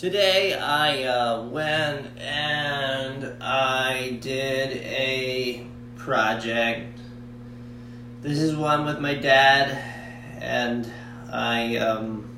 Today I uh, went and I did a project. This is one with my dad, and I um,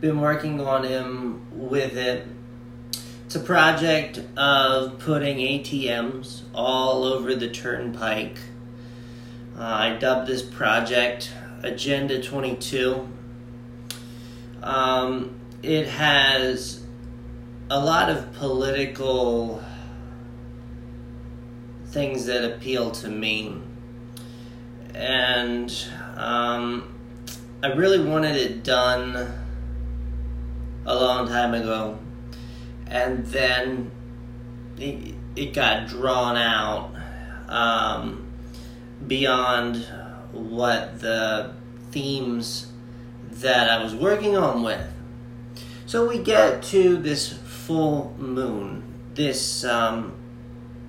been working on him with it. It's a project of putting ATMs all over the turnpike. Uh, I dubbed this project Agenda 22. Um, it has a lot of political things that appeal to me. And um, I really wanted it done a long time ago. And then it, it got drawn out um, beyond what the themes that I was working on with. So we get to this full moon, this um,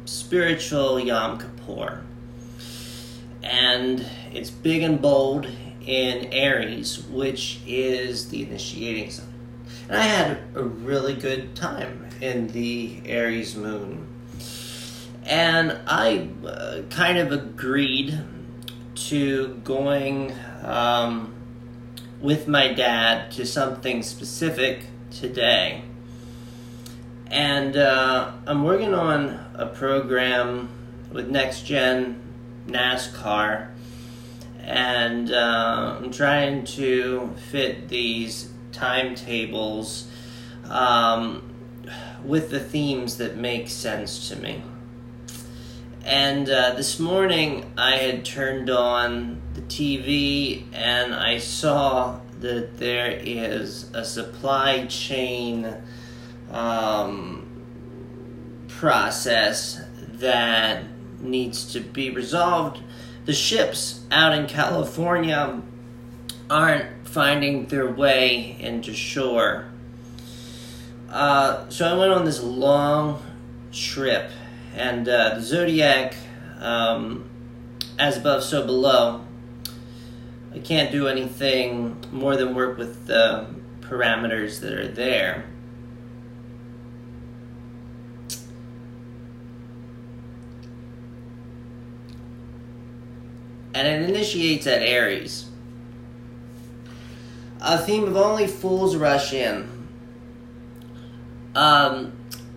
spiritual Yom Kippur. And it's big and bold in Aries, which is the initiating sign. And I had a really good time in the Aries moon. And I uh, kind of agreed to going um, with my dad to something specific today. And uh, I'm working on a program with Next Gen NASCAR, and uh, I'm trying to fit these timetables um, with the themes that make sense to me. And uh, this morning I had turned on the TV and I saw that there is a supply chain um, process that needs to be resolved. The ships out in California aren't finding their way into shore. Uh, so I went on this long trip and uh, the zodiac, um, as above, so below. I can't do anything more than work with the parameters that are there. And it initiates at Aries. A theme of only fools rush in. Um,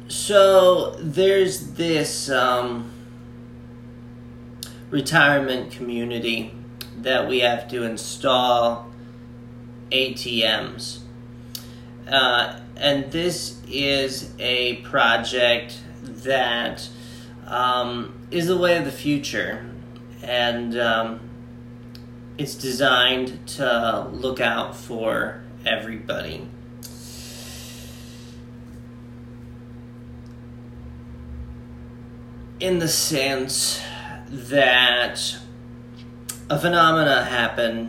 so there's this um, retirement community that we have to install ATMs. Uh, and this is a project that um, is the way of the future. And um, it's designed to look out for everybody. in the sense that a phenomena happen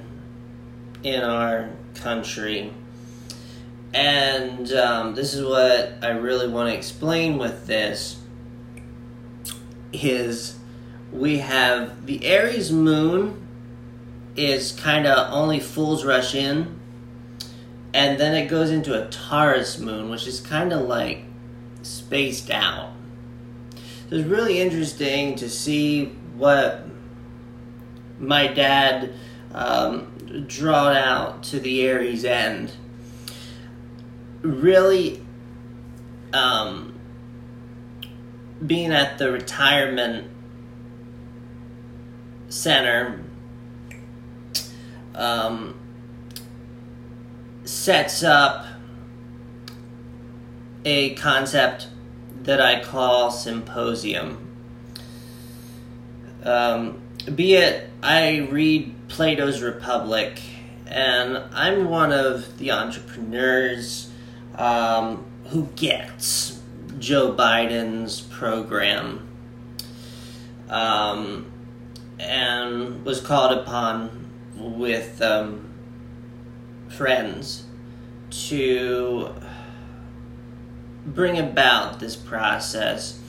in our country. And um, this is what i really want to explain with this is we have the aries moon is kind of only fools rush in and then it goes into a taurus moon which is kind of like spaced out. So it's really interesting to see what my dad um, drawed out to the Aries end. Really, um, being at the retirement center um, sets up a concept that I call symposium. Um, be it I read Plato's Republic, and I'm one of the entrepreneurs um, who gets Joe Biden's program um, and was called upon with um, friends to bring about this process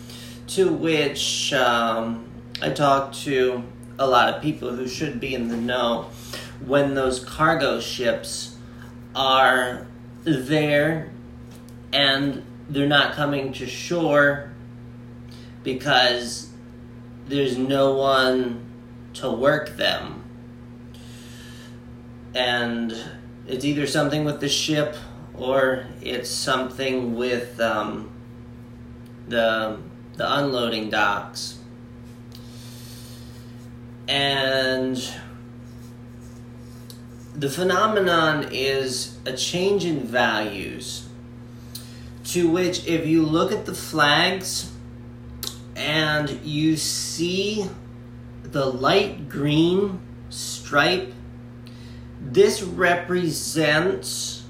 to which um, I talked to a lot of people who should be in the know when those cargo ships are there and they're not coming to shore because there's no one to work them. And it's either something with the ship or it's something with um, the the unloading docks. And the phenomenon is a change in values to which if you look at the flags and you see the light green stripe this represents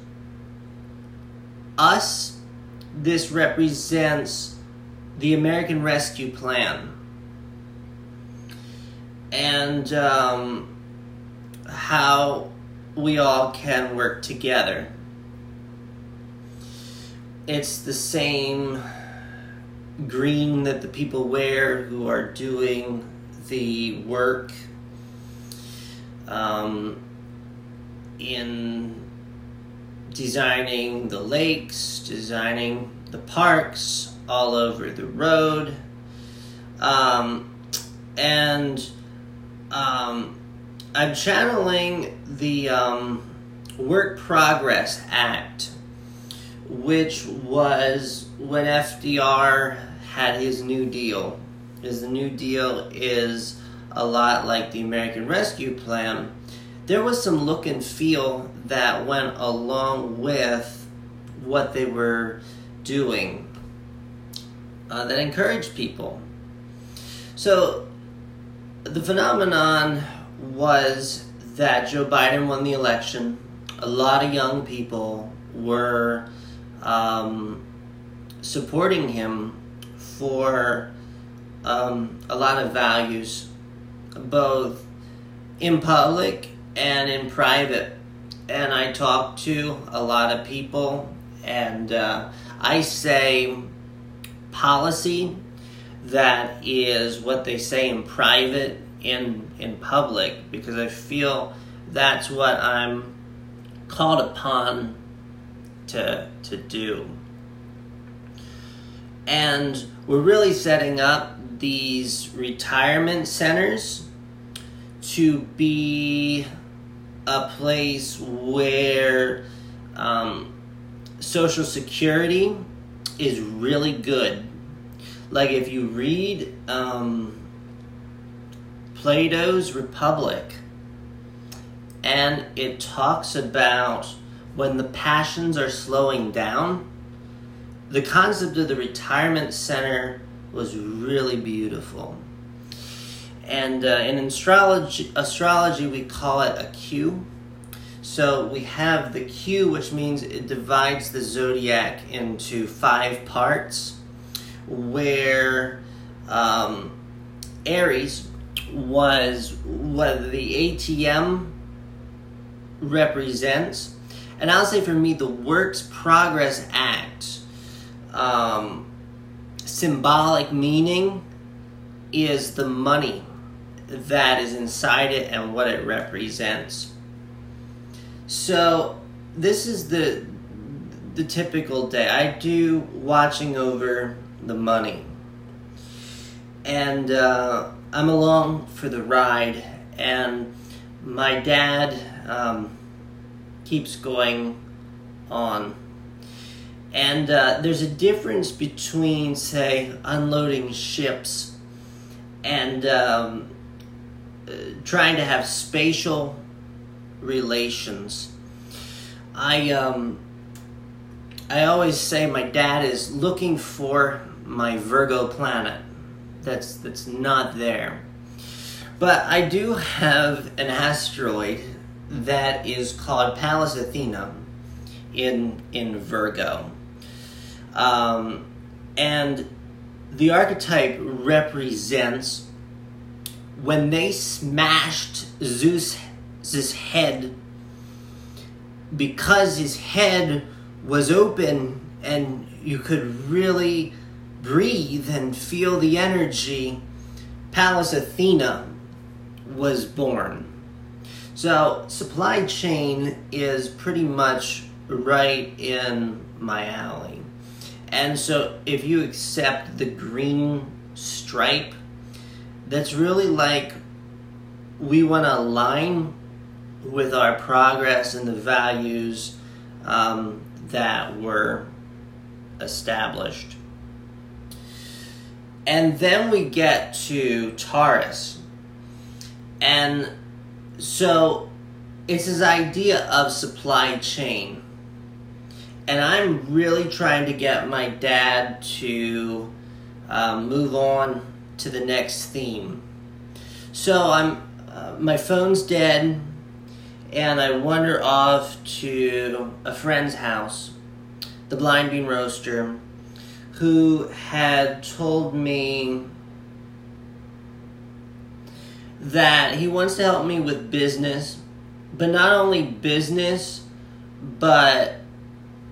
us. This represents the American Rescue Plan and um, how we all can work together. It's the same green that the people wear who are doing the work um, in designing the lakes, designing the parks all over the road. Um, and um, I'm channeling the um, Work Progress Act, which was when FDR had his New Deal. Because the New Deal is a lot like the American Rescue Plan. There was some look and feel that went along with what they were doing uh, that encouraged people. So the phenomenon was that Joe Biden won the election. A lot of young people were um, supporting him for um, a lot of values, both in public and in private. And I talk to a lot of people, and uh, I say policy that is what they say in private in in public because I feel that's what I'm called upon to to do. And we're really setting up these retirement centers to be a place where um, Social Security is really good. Like if you read um, Plato's Republic, and it talks about when the passions are slowing down. The concept of the retirement center was really beautiful. And uh, in astrology, astrology, we call it a Q. So we have the Q, which means it divides the zodiac into five parts, where um, Aries was what the ATM represents. And I'll say for me, the Works Progress Act, um, symbolic meaning is the money that is inside it and what it represents. So this is the the typical day. I do watching over the money, and uh, I'm along for the ride, and my dad um, keeps going on. And uh, there's a difference between, say, unloading ships and um, uh, trying to have spatial relations. I um, I always say my dad is looking for my Virgo planet that's that's not there. But I do have an asteroid that is called Pallas Athena in in Virgo. Um, and the archetype represents when they smashed Zeus's head because his head was open and you could really breathe and feel the energy, Pallas Athena was born. So, supply chain is pretty much right in my alley. And so if you accept the green stripe, that's really like we want to align with our progress and the values um, that were established. And then we get to Taurus. And so it's this idea of supply chain. And I'm really trying to get my dad to um, move on to the next theme. So I'm, uh, my phone's dead, and I wander off to a friend's house, the Blind Bean Roaster, who had told me that he wants to help me with business, but not only business, but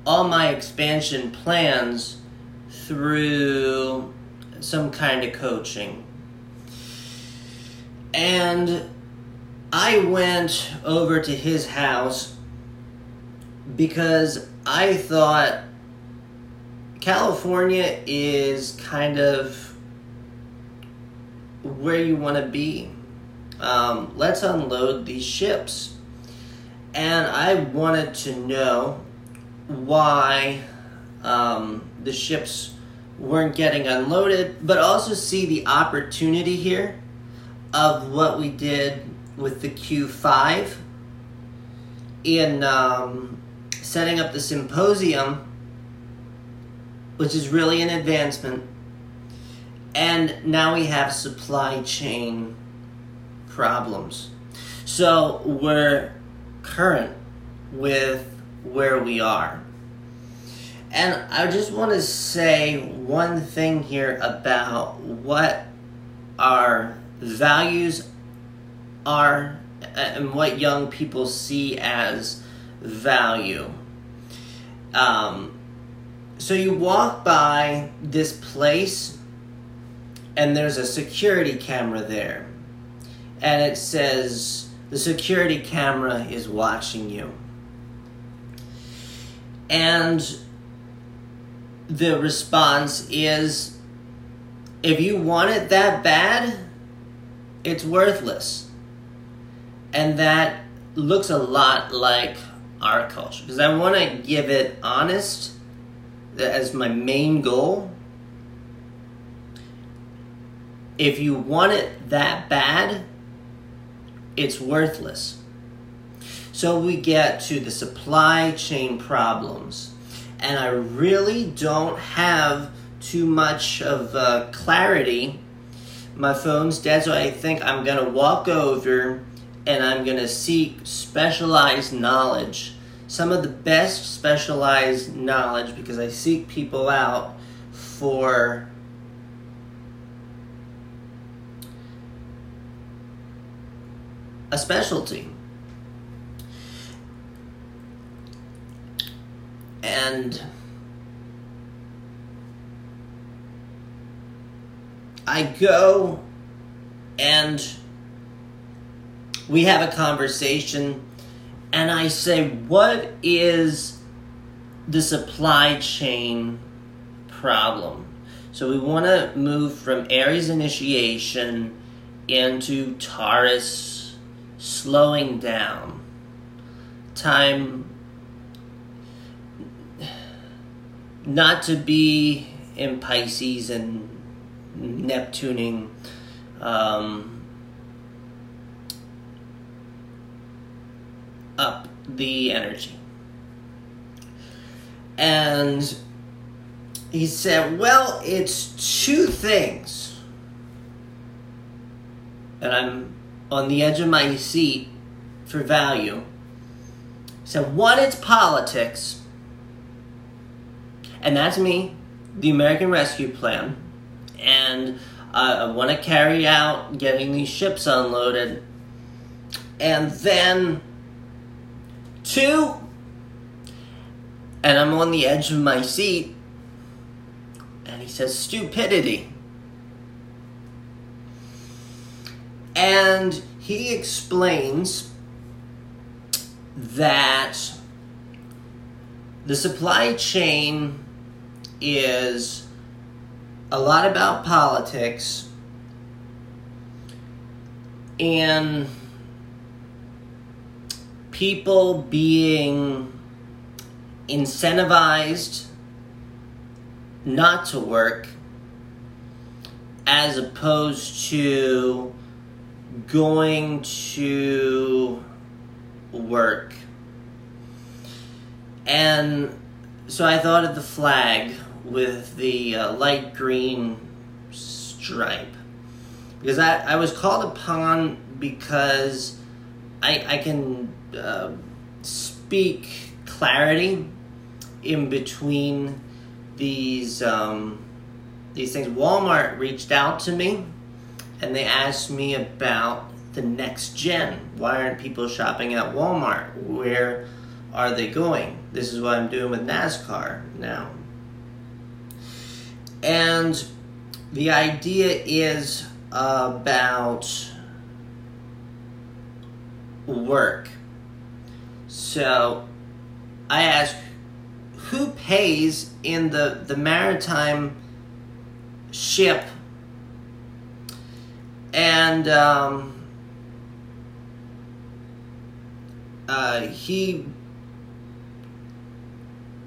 all my expansion plans through some kind of coaching. And I went over to his house because I thought California is kind of where you want to be. Um, let's unload these ships. And I wanted to know why um, the ships weren't getting unloaded, but also see the opportunity here of what we did with the Q5 in um, setting up the symposium, which is really an advancement. And now we have supply chain problems. So we're current with where we are. And I just want to say one thing here about what our values are and what young people see as value. Um, so you walk by this place, and there's a security camera there, and it says, The security camera is watching you. And the response is if you want it that bad, it's worthless. And that looks a lot like our culture because I want to give it honest as my main goal. If you want it that bad, it's worthless. So we get to the supply chain problems and I really don't have too much of uh, clarity. My phone's dead, so I think I'm gonna walk over and I'm gonna seek specialized knowledge. Some of the best specialized knowledge because I seek people out for a specialty. and I go and we have a conversation and I say, What is the supply chain problem? So we want to move from Aries initiation into Taurus slowing down. Time not to be in Pisces and Neptuning. Um, up the energy. And he said, Well, it's two things. And I'm on the edge of my seat for value. Said, One, it's politics and that's me, the American Rescue Plan, and uh, I want to carry out getting these ships unloaded, and then two, and I'm on the edge of my seat, and he says stupidity. And he explains that the supply chain is a lot about politics and people being incentivized not to work as opposed to going to work. And so I thought of the flag with the uh, light green stripe. Because I, I was called upon because I, I can uh, speak clarity in between these um, these things. Walmart reached out to me and they asked me about the next gen. Why aren't people shopping at Walmart? Where are they going? This is what I'm doing with NASCAR now. And the idea is about work. So I ask who pays in the, the maritime ship? And um, uh, he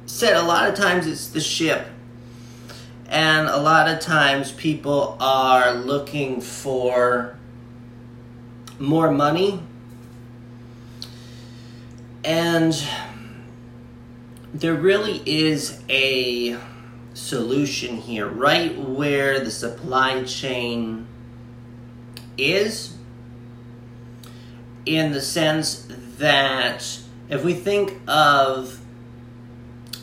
said a lot of times it's the ship. And a lot of times people are looking for more money and there really is a solution here right where the supply chain is in the sense that if we think of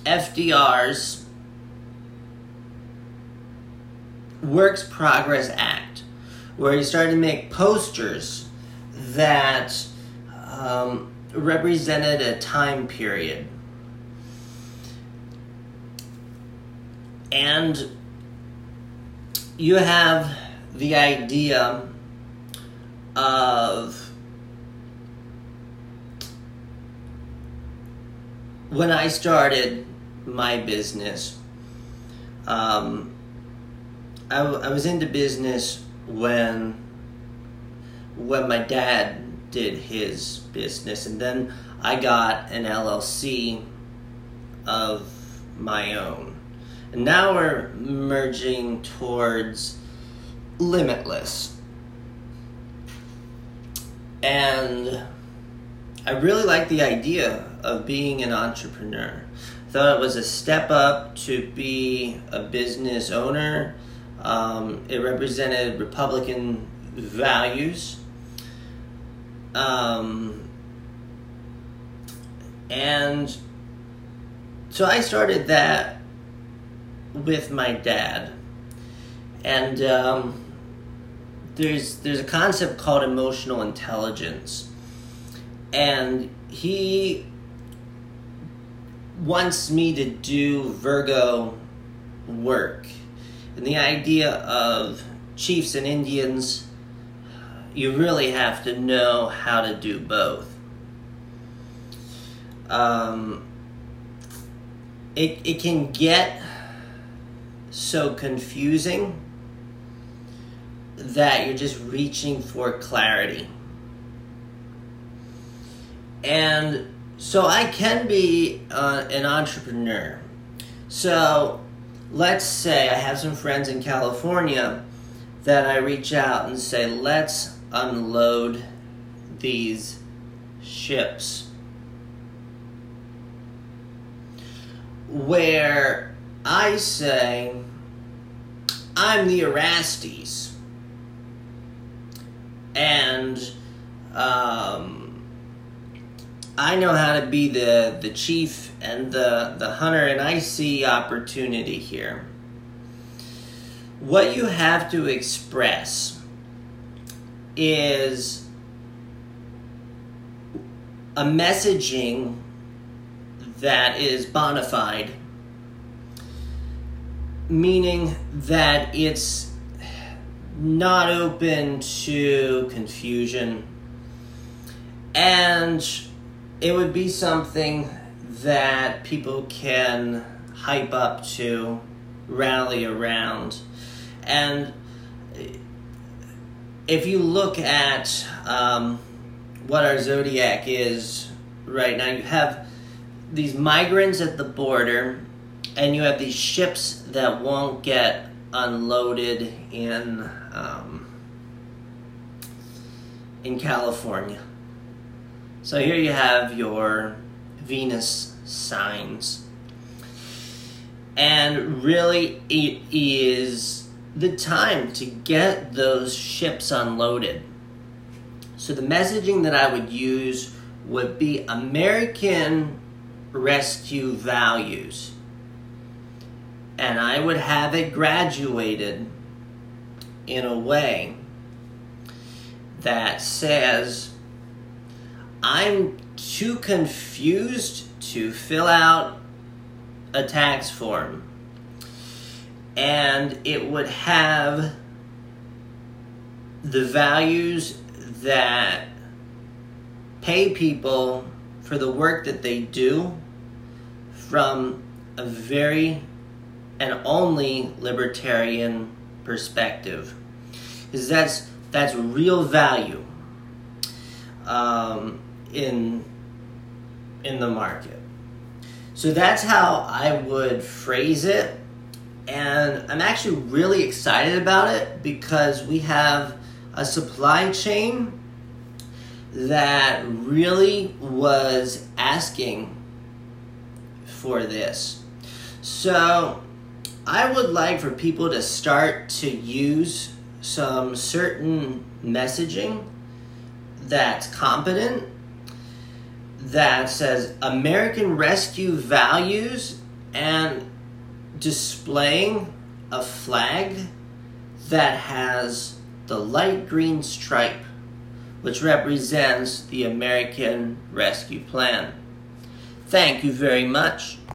FDR's Works Progress Act, where he started to make posters that um, represented a time period. And you have the idea of when I started my business, um, I, w- I was into business when when my dad did his business, and then I got an LLC of my own. And now we're merging towards limitless. And I really like the idea of being an entrepreneur. Thought it was a step up to be a business owner. Um, it represented Republican values. Um, and so I started that with my dad. And um, there's there's a concept called emotional intelligence, and he wants me to do Virgo work, and the idea of chiefs and Indians. You really have to know how to do both. Um, it it can get so confusing that you're just reaching for clarity. And so I can be uh, an entrepreneur. So let's say I have some friends in California that I reach out and say, let's unload these ships. Where I say, I'm the Erastes and um, I know how to be the the chief and the the hunter, and I see opportunity here. What you have to express is a messaging that is bona fide, meaning that it's not open to confusion. And it would be something that people can hype up to, rally around. And if you look at um, what our zodiac is right now, you have these migrants at the border, and you have these ships that won't get unloaded in um, in California. So here you have your Venus signs. And really, it is the time to get those ships unloaded. So, the messaging that I would use would be American rescue values. And I would have it graduated in a way that says, I'm too confused to fill out a tax form. And it would have the values that pay people for the work that they do from a very and only libertarian perspective. Because that's that's real value um, in in the market. So that's how I would phrase it. And I'm actually really excited about it because we have a supply chain that really was asking for this. So I would like for people to start to use some certain messaging that's competent that says American rescue values and displaying a flag that has the light green stripe, which represents the American Rescue Plan. Thank you very much.